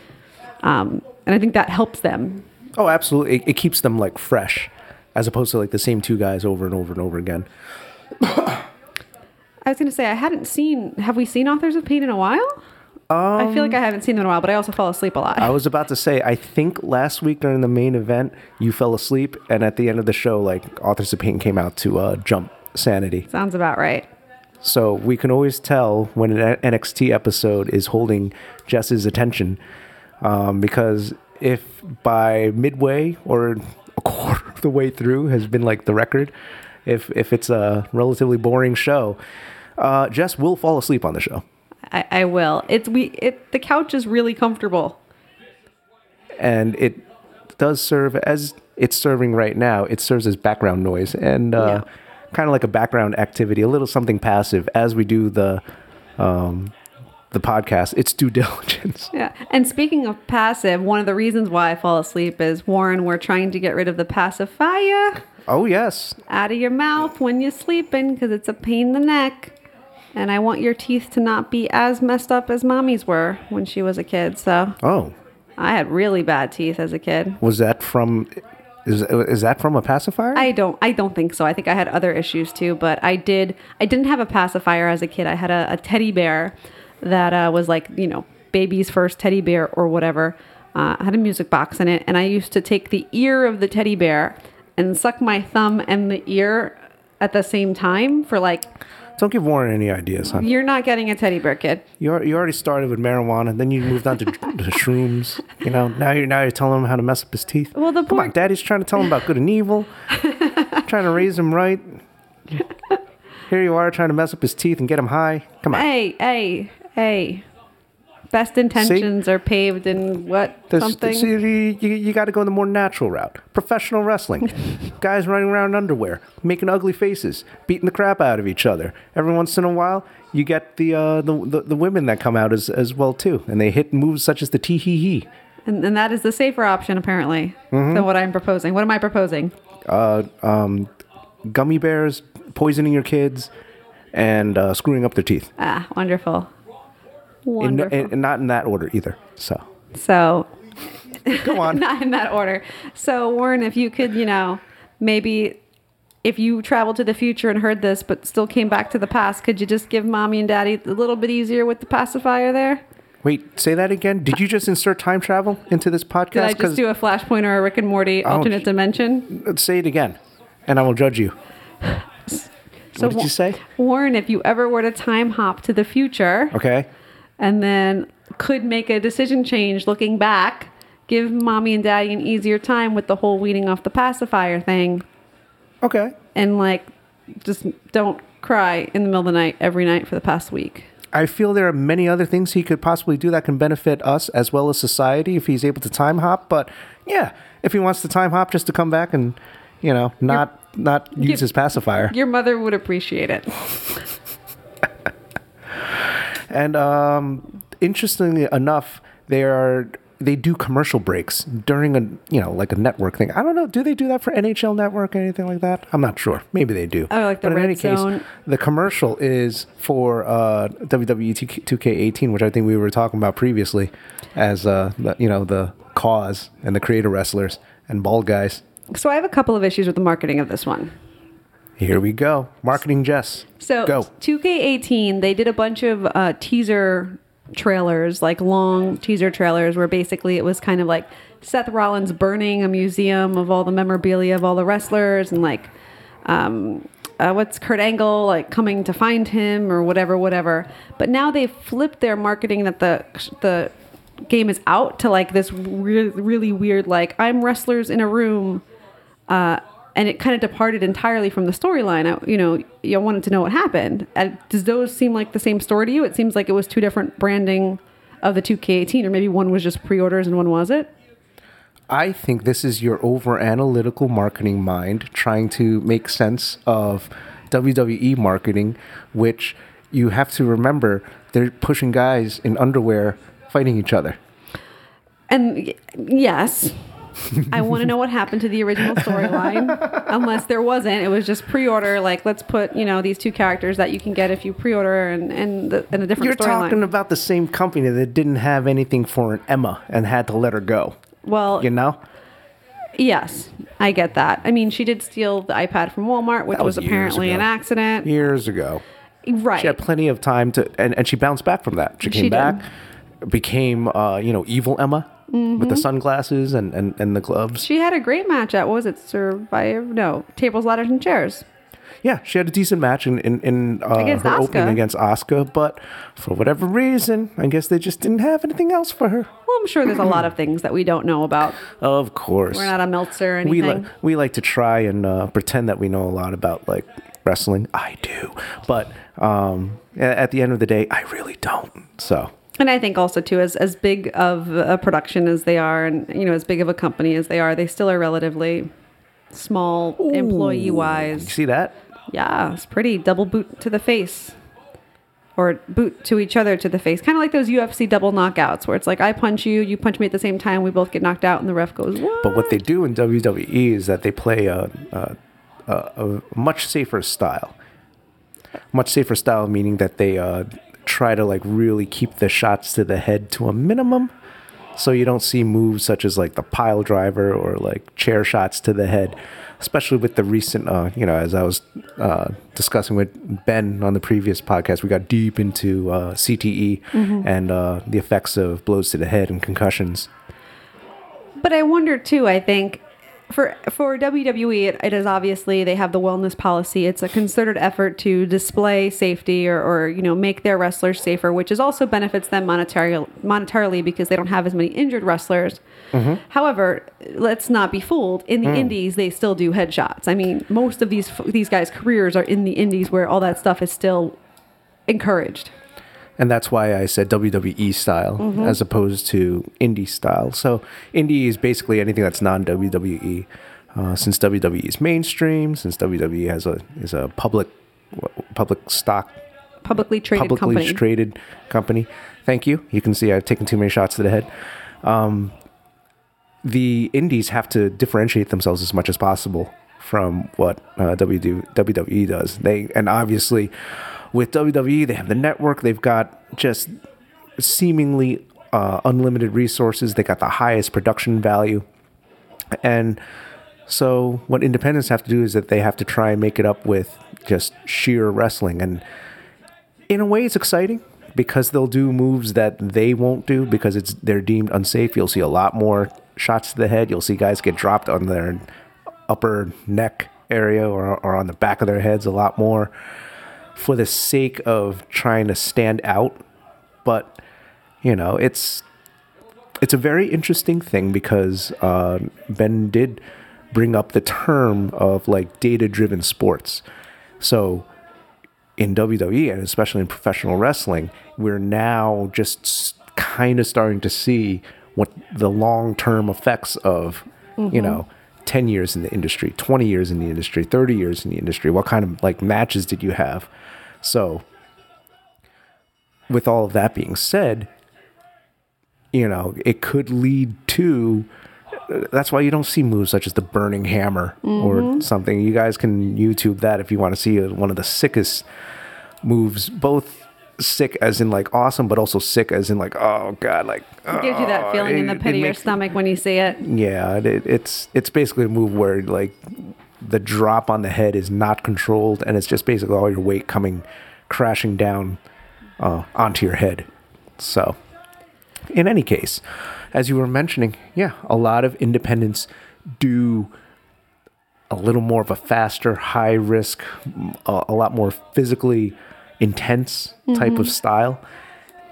Um, and i think that helps them. Oh, absolutely. It, it keeps them like fresh, as opposed to like the same two guys over and over and over again. i was going to say i hadn't seen have we seen authors of pain in a while i feel like i haven't seen them in a while but i also fall asleep a lot I was about to say, I think last week during the main event, you fell asleep, and at the end of the show, like Authors of Pain came out to uh, jump Sanity. sounds about right So we can always tell when an NXT episode is holding Jess's attention, um, because if by midway or a quarter of the way through has been like the record, if if it's a relatively boring show, uh, Jess will fall asleep on the show. I, I will it's we it the couch is really comfortable and it does serve as it's serving right now. It serves as background noise and uh, Yeah. kind of like a background activity, a little something passive as we do the um, the podcast. It's due diligence. Yeah. And speaking of passive, one of the reasons why I fall asleep is Warren, we're trying to get rid of the pacifier Oh yes, out of your mouth when you're sleeping because it's a pain in the neck. And I want your teeth to not be as messed up as mommy's were when she was a kid. So oh, I had really bad teeth as a kid. was that from? Is is that from a pacifier? I don't I don't think so. I think I had other issues too, but I did I didn't have a pacifier as a kid. I had a, a teddy bear that uh, was like, you know, baby's first teddy bear or whatever. Uh, I had a music box in it and I used to take the ear of the teddy bear and suck my thumb and the ear at the same time for like Don't give Warren any ideas, huh? you're not getting a teddy bear kid. You al- you already started with marijuana, then you moved on to, to shrooms. You know, now you're now you're telling him how to mess up his teeth. Well, the come on, Daddy's trying to tell him about good and evil, trying to raise him right. Here you are trying to mess up his teeth and get him high. Come on, Hey, hey, hey. Best intentions are paved in what something. see, you, you, got to go the more natural route. Professional wrestling, guys running around in underwear, making ugly faces, beating the crap out of each other. Every once in a while, you get the uh, the, the the women that come out as as well too, and they hit moves such as the tee hee hee. And, and that is the safer option, apparently, Mm-hmm. than what I'm proposing. What am I proposing? gummy bears, poisoning your kids, and uh, screwing up their teeth. Ah, wonderful. In, Wonderful. and, and not in that order either. So so, go on. not in that order. So, Warren, if you could, you know, maybe if you traveled to the future and heard this, but still came back to the past, could you just give mommy and daddy a little bit easier with the pacifier there? Wait, say that again. Did you just insert time travel into this podcast? Did I just do a Flashpoint or a Rick and Morty oh, alternate sh- dimension? Let's say it again, and I will judge you. So, what did you say? Warren, if you ever were to time hop to the future, Okay. And then could make a decision change looking back, give mommy and daddy an easier time with the whole weaning off the pacifier thing, Okay. and like just don't cry in the middle of the night every night for the past week. I feel there are many other things he could possibly do that can benefit us as well as society if he's able to time hop. But yeah, if he wants to time hop just to come back and, you know, not not use Give- his pacifier. Your mother would appreciate it. And um, interestingly enough, they are they do commercial breaks during a you know like a network thing. I don't know. Do they do that for NHL Network or anything like that? I'm not sure. Maybe they do. Oh, like the but in any Zone. case, the commercial is for uh, WWE 2K18, which I think we were talking about previously, as uh, the, you know the cause and the creator wrestlers and bald guys. So I have a couple of issues with the marketing of this one. Here we go. Marketing Jess. So go. 2K18, they did a bunch of uh, teaser trailers, like long teaser trailers, where basically it was kind of like Seth Rollins burning a museum of all the memorabilia of all the wrestlers, and like um, uh, what's Kurt Angle like coming to find him or whatever, whatever. But now they've flipped their marketing that the the game is out to like this re- really weird like I'm wrestlers in a room uh, and it kind of departed entirely from the storyline. You know, you wanted to know what happened. And does those seem like the same story to you? It seems like it was two different branding of the 2K18, or maybe one was just pre-orders and one was it. I think this is your over analytical marketing mind trying to make sense of WWE marketing, which you have to remember they're pushing guys in underwear fighting each other. And yes, I want to know what happened to the original storyline. Unless there wasn't, it was just pre-order. Like, let's put you know these two characters that you can get if you pre-order and and, the, and a different You're talking about the same company that didn't have anything for an Emma and had to let her go. well, You know? yes, I get that. I mean, she did steal the iPad from Walmart, which That was, was apparently an accident. Years ago. Right. She had plenty of time to, and, and she bounced back from that. She came She did. back, became, uh, you know, evil Emma with Mm-hmm. the sunglasses and, and, and the gloves. She had a great match at what was it Survivor? No, tables, ladders, and chairs. Yeah, she had a decent match in in, in uh, Against her opening against Asuka, but for whatever reason, I guess they just didn't have anything else for her. Well, I'm sure there's a lot of things that we don't know about. Of course, We're not a Meltzer or we anything. like we like to try and uh, pretend that we know a lot about like wrestling. I do, but um, at the end of the day, I really don't. So And I think also too, as as big of a production as they are, and you know, as big of a company as they are, they still are relatively small employee you wise. see that? Yeah, it's pretty double boot to the face, or boot to each other to the face, kind of like those UFC double knockouts, where it's like I punch you, you punch me at the same time, we both get knocked out, and the ref goes, "What?" But what they do in WWE is that they play a, a, a, a much safer style. Much safer style, meaning that they uh, try to like really keep the shots to the head to a minimum. So you don't see moves such as like the pile driver or like chair shots to the head, especially with the recent, uh, you know, as I was uh, discussing with Ben on the previous podcast, we got deep into uh, CTE and uh, the effects of blows to the head and concussions. But I wonder too. I think for for WWE, it, it is obviously they have the wellness policy. It's a concerted effort to display safety or, or you know make their wrestlers safer, which is also benefits them monetary, monetarily because they don't have as many injured wrestlers. Mm-hmm. However, let's not be fooled. In the mm. Indies, they still do headshots. I mean, most of these these guys' careers are in the Indies, where all that stuff is still encouraged. And that's why I said WWE style Mm-hmm. as opposed to indie style. So indie is basically anything that's non WWE. Uh, since WWE is mainstream, since WWE has a is a public public stock Publicly traded publicly company. traded company. Thank you. You can see I've taken too many shots to the head. Um, the indies have to differentiate themselves as much as possible from what uh, WWE does. They and obviously with WWE they have the network. They've got just seemingly uh, unlimited resources. They got the highest production value, and so what independents have to do is that they have to try and make it up with just sheer wrestling and in a way it's exciting because they'll do moves that they won't do because it's they're deemed unsafe. You'll see a lot more shots to the head. You'll see guys get dropped on their upper neck area or, or on the back of their heads a lot more for the sake of trying to stand out. But you know, it's it's a very interesting thing because uh, Ben did bring up the term of like data driven sports. So in WWE and especially in professional wrestling, we're now just kind of starting to see what the long term effects of, you know, 10 years in the industry, 20 years in the industry, 30 years in the industry. What kind of like matches did you have? So, with all of that being said, you know, it could lead to that's why you don't see moves such as the burning hammer or mm-hmm. something. You guys can YouTube that if you want to see one of the sickest moves, both sick as in like awesome, but also sick as in like oh god, like It gives you that oh, feeling in the pit it of your makes- stomach when you see it. Yeah, it, it's it's basically a move where like the drop on the head is not controlled, and it's just basically all your weight coming crashing down uh, onto your head. So, in any case, as you were mentioning, yeah, a lot of independents do a little more of a faster, high risk, a, a lot more physically intense type of mm-hmm. style,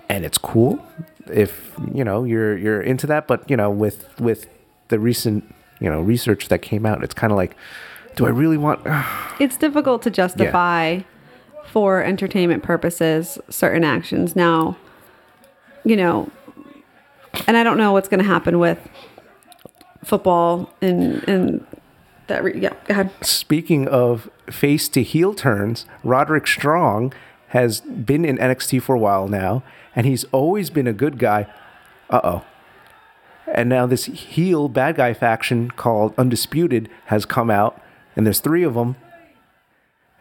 and it's cool if you know you're you're into that. But you know, with with the recent you know research that came out, it's kind of like Do I really want? it's difficult to justify for entertainment purposes certain actions now you know and i don't know what's going to happen with football and and that re- yeah go ahead Speaking of face to heel turns, Roderick Strong has been in NXT for a while now, and he's always been a good guy. Uh oh. And now this heel bad guy faction called Undisputed has come out, and there's three of them.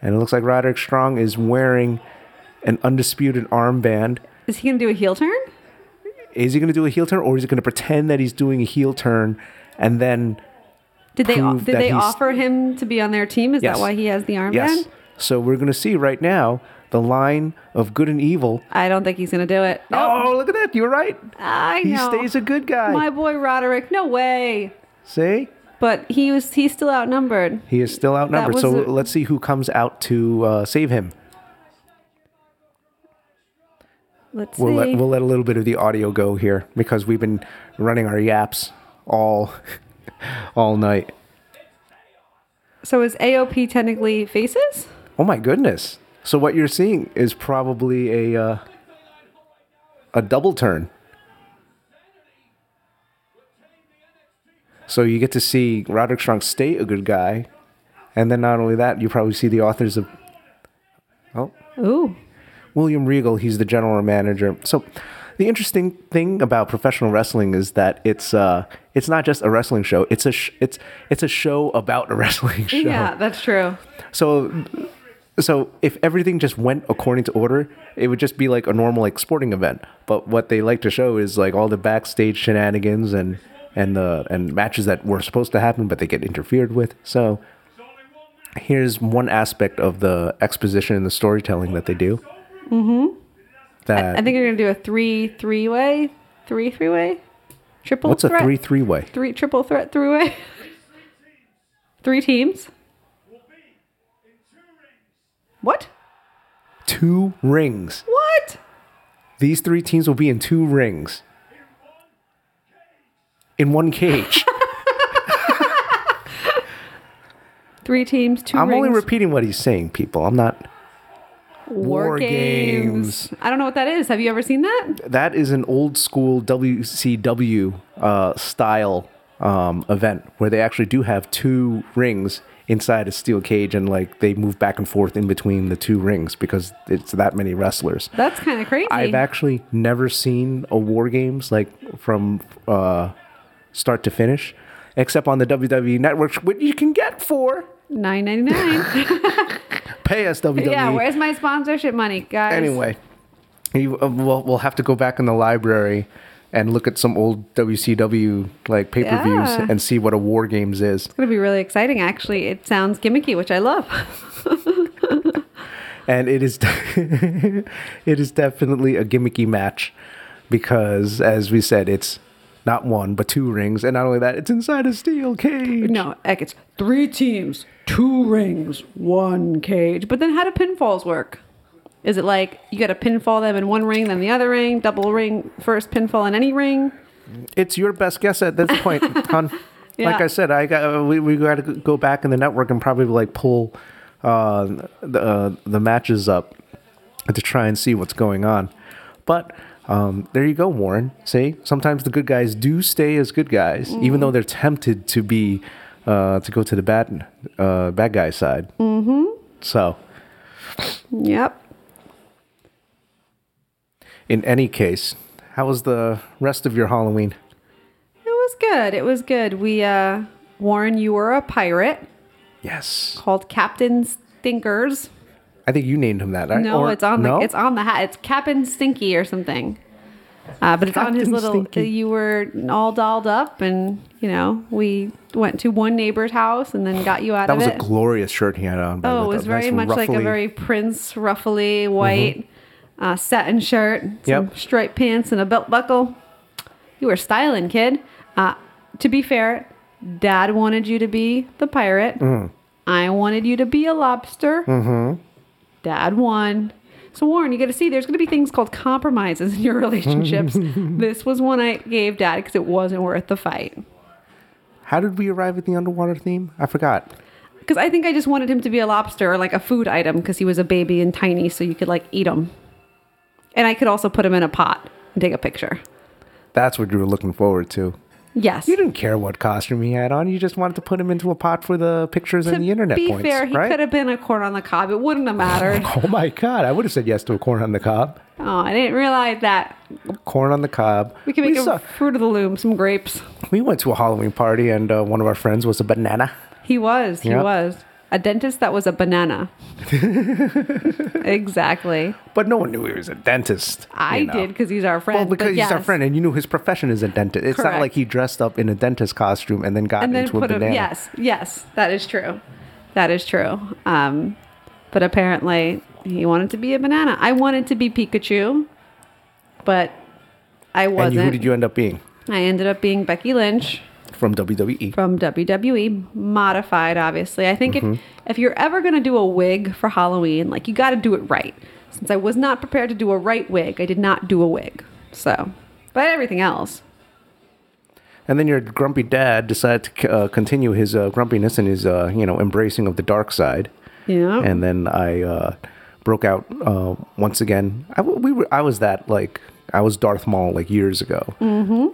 And it looks like Roderick Strong is wearing an Undisputed armband. is he going to do a heel turn Is he going to do a heel turn, or is he going to pretend that he's doing a heel turn and then did they did they offer him to be on their team is Yes. that why he has the armband Yes. So we're going to see right now the line of good and evil. i don't think he's going to do it Nope. Oh, look at that. You're right. i He know stays a good guy. my boy roderick no way See? but he was he's still outnumbered He is still outnumbered. So a- let's see who comes out to uh, save him. let's We'll see let, we'll let a little bit of the audio go here because we've been running our yaps all all night. so is aop technically faces Oh my goodness. So what you're seeing is probably a uh, a double turn. So you get to see Roderick Strong stay a good guy, and then not only that, you probably see the authors of oh ooh William Regal. He's the general manager. So the interesting thing about professional wrestling is that it's uh it's not just a wrestling show. It's a sh- it's it's a show about a wrestling show. Yeah, that's true. So, so if everything just went according to order, it would just be like a normal like sporting event. But what they like to show is like all the backstage shenanigans and and the and matches that were supposed to happen, but they get interfered with. So here's one aspect of the exposition and the storytelling that they do. Mm-hmm. That I think you're gonna do a three three way, three three way, triple. what's a three three way? Three triple threat three way. Three teams. What? Two rings. What? These three teams will be in two rings. In one cage. Three teams, 2 I'm rings. only repeating what he's saying, people. I'm not. War, War games. games. I don't know what that is. Have you ever seen that? That is an old school WCW uh, style um, event where they actually do have two rings inside a steel cage and like they move back and forth in between the two rings because it's that many wrestlers. That's kind of crazy. I've actually never seen a War Games like from uh, start to finish, except on the WWE Network, which you can get for Nine ninety nine. pay us WWE. yeah, where's my sponsorship money, guys? Anyway, you, uh, we'll, we'll have to go back in the library and look at some old WCW like pay per views Yeah. and see what a War Games is. It's gonna be really exciting. Actually, it sounds gimmicky, which I love. And it is it is definitely a gimmicky match because, as we said, it's not one but two rings, and not only that, it's inside a steel cage. No, it's three teams, two rings, one cage. But then how do pinfalls work? Is it like you got to pinfall them in one ring, then the other ring, double ring, first pinfall in any ring? It's your best guess at this point. Yeah. Like I said, I got we, we got to go back in the network and probably like pull uh, the uh, the matches up to try and see what's going on. But um, there you go, Warren. See, sometimes the good guys do stay as good guys, even though they're tempted to be uh, to go to the bad uh, bad guy side. Mm-hmm. So, Yep. In any case, how was the rest of your Halloween? It was good. It was good. We, uh, Warren, you were a pirate Yes, called Captain Stinkers. I think you named him that. Right? No, Or- it's on the it's on the hat. It's Captain Stinky or something. Uh, but it's on his little. Stinky. You were all dolled up, and you know we went to one neighbor's house and then got you out That of it. That was a glorious shirt he had on. Oh, it was very nice much like a very Prince ruffly white uh, satin shirt, some. Yep. striped pants, and a belt buckle. You were styling, kid. Uh, to be fair, Dad wanted you to be the pirate. Mm. I wanted you to be a lobster. Mm-hmm. Dad won. So Warren, you got to see there's going to be things called compromises in your relationships. this was one I gave Dad because it wasn't worth the fight. How did we arrive at the underwater theme? I forgot. Because I think I just wanted him to be a lobster or like a food item because he was a baby and tiny, so you could like eat him. And I could also put him in a pot and take a picture. That's what you were looking forward to. Yes. You didn't care what costume he had on. You just wanted to put him into a pot for the pictures to and the internet To be points, fair, he right? could have been a corn on the cob. It wouldn't have mattered. Oh my god! I would have said yes to a corn on the cob. oh, I didn't realize that. Corn on the cob. We can make a saw- fruit of the loom, some grapes. we went to a Halloween party, and uh, one of our friends was a banana. He was. He Yep. was. A dentist that was a banana. exactly. But no one knew he was a dentist. I know. did because he's our friend. Well, because he's our friend, and you knew his profession is a dentist. It's not like he dressed up in a dentist costume and then got and then into a banana. Yes, yes, that is true. That is true. Um, but apparently he wanted to be a banana. I wanted to be Pikachu, but I wasn't. you, who did you end up being I ended up being Becky Lynch from? WWE? from WWE, modified, obviously. I think Mm-hmm. if if you're ever gonna do a wig for Halloween, like you got to do it right. Since I was not prepared to do a right wig, I did not do a wig. So, but everything else. And then your grumpy dad decided to uh, continue his uh, grumpiness and his, uh, you know, embracing of the dark side. Yeah. And then I uh, broke out uh, once again. I, we were, I was that like I was Darth Maul like years ago. Mm-hmm.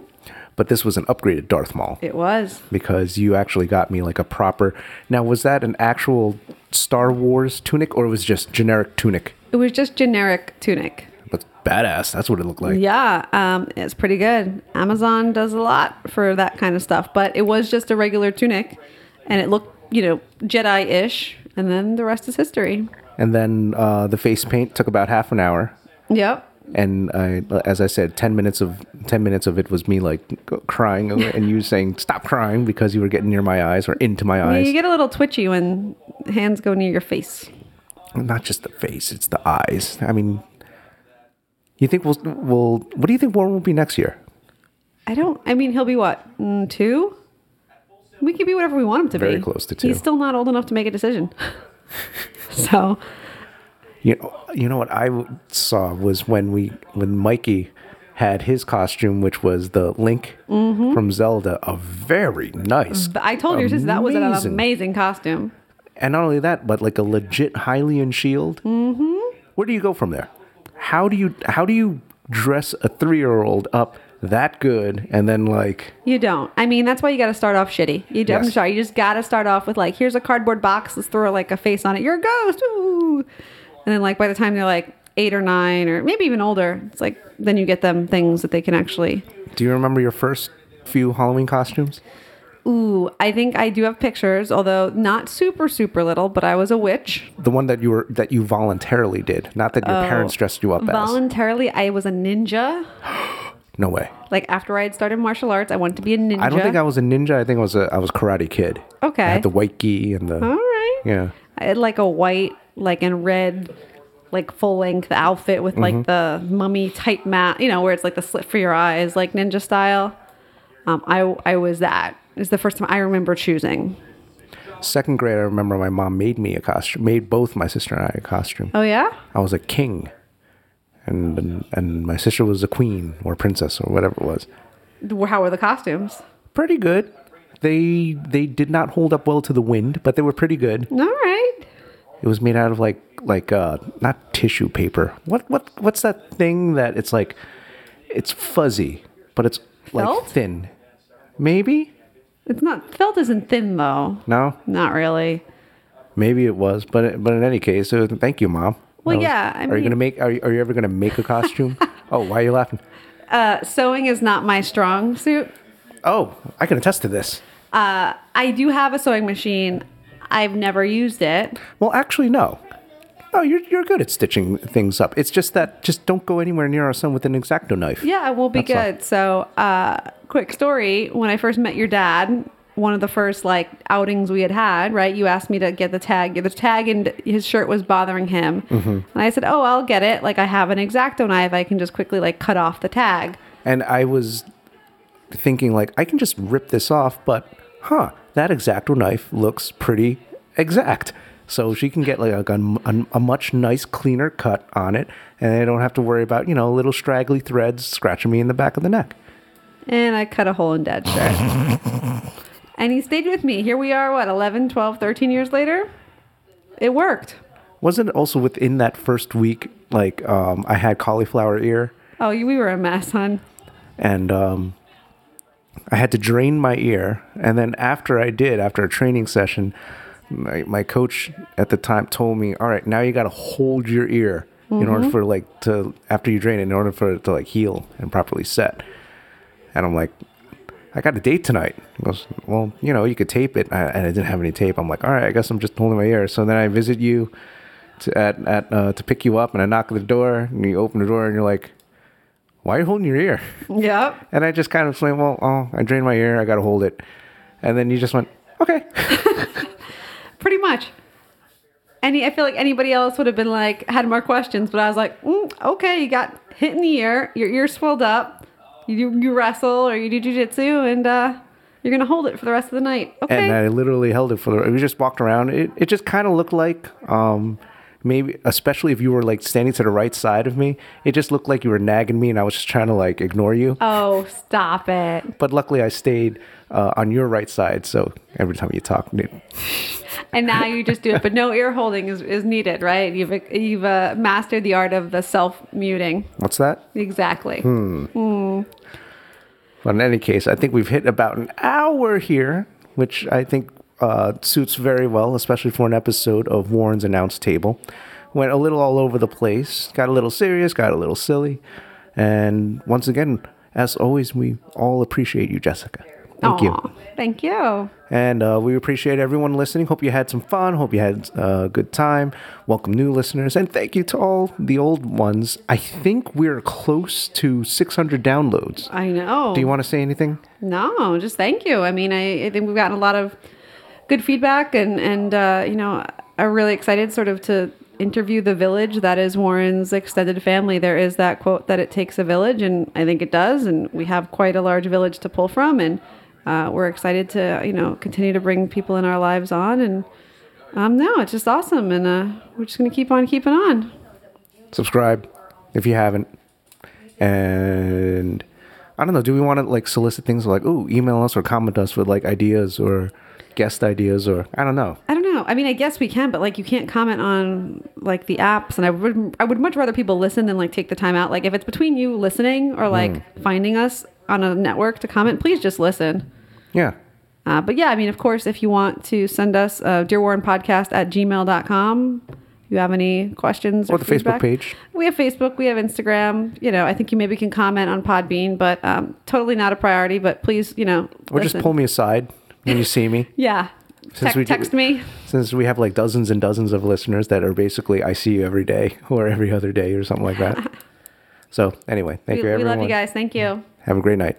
But this was an upgraded Darth Maul it was. because you actually got me like a proper. Now, was that an actual Star Wars tunic or it was just generic tunic? It was just generic tunic. But badass. That's what it looked like. Yeah, um, it's pretty good. Amazon does a lot for that kind of stuff, but it was just a regular tunic, and it looked, you know, Jedi-ish, and then the rest is history. And then uh, the face paint took about half an hour. Yep. And I, as I said, ten minutes of ten minutes of it was me like crying, and you saying stop crying because you were getting near my eyes or into my eyes. You get a little twitchy when hands go near your face. Not just the face; it's the eyes. I mean, you think we'll we'll what do you think Warren will be next year? I don't. I mean, he'll be what mm, two? We can be whatever we want him to be. Very close to two. He's still not old enough to make a decision. so You know, you know what I saw was when we when Mikey had his costume, which was the Link from Zelda, a very nice. I told your sister that was an amazing- costume. And not only that, but like a legit Hylian shield. Mm-hmm. Where do you go from there? How do you how do you dress a three year old up that good and then like You don't. I mean, that's why you got to start off shitty. You don't. I'm sorry. You just got to start off with like, here's a cardboard box. Let's throw like a face on it. You're a ghost. Ooh. And then like by the time they're like eight or nine or maybe even older, it's like then you get them things that they can actually. do you remember your first few Halloween costumes? Ooh, I think I do have pictures, although not super super little. But I was a witch. The one that you were that you voluntarily did, not that your parents oh, dressed you up as. Voluntarily, I was a ninja. No way. Like after I had started martial arts, I wanted to be a ninja. I don't think I was a ninja. I think I was a I was Karate Kid. Okay. I had the white gi and the All right. yeah. I had like a white, like in red, like full length outfit with like the mummy tight mat, you know, where it's like the slit for your eyes, like ninja style. Um, I I was that. It's the first time I remember choosing. Second grade, I remember my mom made me a costume, made both my sister and I a costume. Oh yeah, I was a king, and, and and my sister was a queen or princess or whatever it was. how were the costumes? Pretty good. They they did not hold up well to the wind, but they were pretty good. All right. It was made out of like like uh not tissue paper. What what what's that thing that it's like it's fuzzy, but it's like Felt? thin. Maybe? It's not felt isn't thin though. No? Not really. Maybe it was, but but in any case, thank you, mom. Well, That yeah, I are you mean- gonna make? Are you, are you ever gonna make a costume? oh, why are you laughing? Uh, sewing is not my strong suit. Oh, I can attest to this. Uh, I do have a sewing machine. I've never used it. Well, actually, no. No, you're you're good at stitching things up. It's just that just don't go anywhere near our son with an exacto knife. Yeah, we'll be That's good. So, uh, quick story. When I first met your dad, one of the first like outings we had had, right? You asked me to get the tag. The tag and his shirt was bothering him. Mm-hmm. And I said, Oh, I'll get it. Like, I have an exacto knife. I can just quickly like cut off the tag. And I was thinking like I can just rip this off, but huh, that exacto knife looks pretty exact. So she can get like a, a, a much nice cleaner cut on it, and I don't have to worry about you know little straggly threads scratching me in the back of the neck. And I cut a hole in dad's shirt. And he stayed with me. Here we are, what, 11, 12, 13 years later? It worked. Wasn't it also within that first week, like um, I had cauliflower ear, Oh, we were a mess, hon. and um, I had to drain my ear. And then after I did, after a training session, my, my coach at the time told me, "All right, now you got to hold your ear in order for like to after you drain it, in order for it to like heal and properly set." And I'm like, I got a date tonight. He goes, well, you know, you could tape it. I, and I didn't have any tape. I'm like, all right, I guess I'm just holding my ear. So then I visit you to, at, at, uh, to pick you up and I knock at the door and you open the door and you're like, why are you holding your ear? Yep. And I just kind of explained, well, oh, I drained my ear. I got to hold it. And then you just went, okay. Pretty much. Any, I feel like anybody else would have been like, had more questions, but I was like, mm, okay, you got hit in the ear, your ear swelled up, you, you wrestle or you do jujitsu, and uh, you're going to hold it for the rest of the night. Okay. And I literally held it for the, we just walked around. It, it just kind of looked like, um, maybe, especially if you were like standing to the right side of me, it just looked like you were nagging me and I was just trying to like ignore you. oh, stop it. but luckily I stayed uh, on your right side, so every time you talk, it, And now you just do it, but no ear holding is, is needed, right? You've, you've uh, mastered the art of the self muting. what's that? Exactly. But in any case, I think we've hit about an hour here, which I think uh, suits very well, especially for an episode of Warren's Announce Table. Went a little all over the place, got a little serious, got a little silly, and once again, as always, we all appreciate you, Jessica. Thank you. Thank you. And uh, we appreciate everyone listening. Hope you had some fun. Hope you had a good time. Welcome new listeners. And thank you to all the old ones. I think we're close to 600 downloads. I know. Do you want to say anything? No, just thank you. I mean, I, I think we've gotten a lot of good feedback, and and uh, you know, I'm really excited sort of to interview the village that is Warren's extended family. There is that quote that it takes a village, and I think it does, and we have quite a large village to pull from, and uh, we're excited to you know continue to bring people in our lives on, and um, no, it's just awesome, and uh, we're just gonna keep on keeping on. Subscribe if you haven't. And I don't know. Do we want to like solicit things like, oh, email us or comment us with like ideas or guest ideas or I don't know. I don't know. I mean, I guess we can, but like you can't comment on like the apps, and I would I would much rather people listen than like take the time out. Like if it's between you listening or like finding us on a network to comment, please just listen. Yeah. Uh, but yeah, I mean, of course, if you want to send us uh, Dear Warren Podcast at gmail.com, if you have any questions or, Or the Facebook page. We have Facebook, we have Instagram. You know, I think you maybe can comment on Podbean, but um, totally not a priority. But please, you know, Or just pull me aside when you see me. Yeah. Since Tex- we text me. Since we have like dozens and dozens of listeners that are basically I see you every day or every other day or something like that. so anyway, thank We, you we everyone. love you guys. Thank you. Have a great night.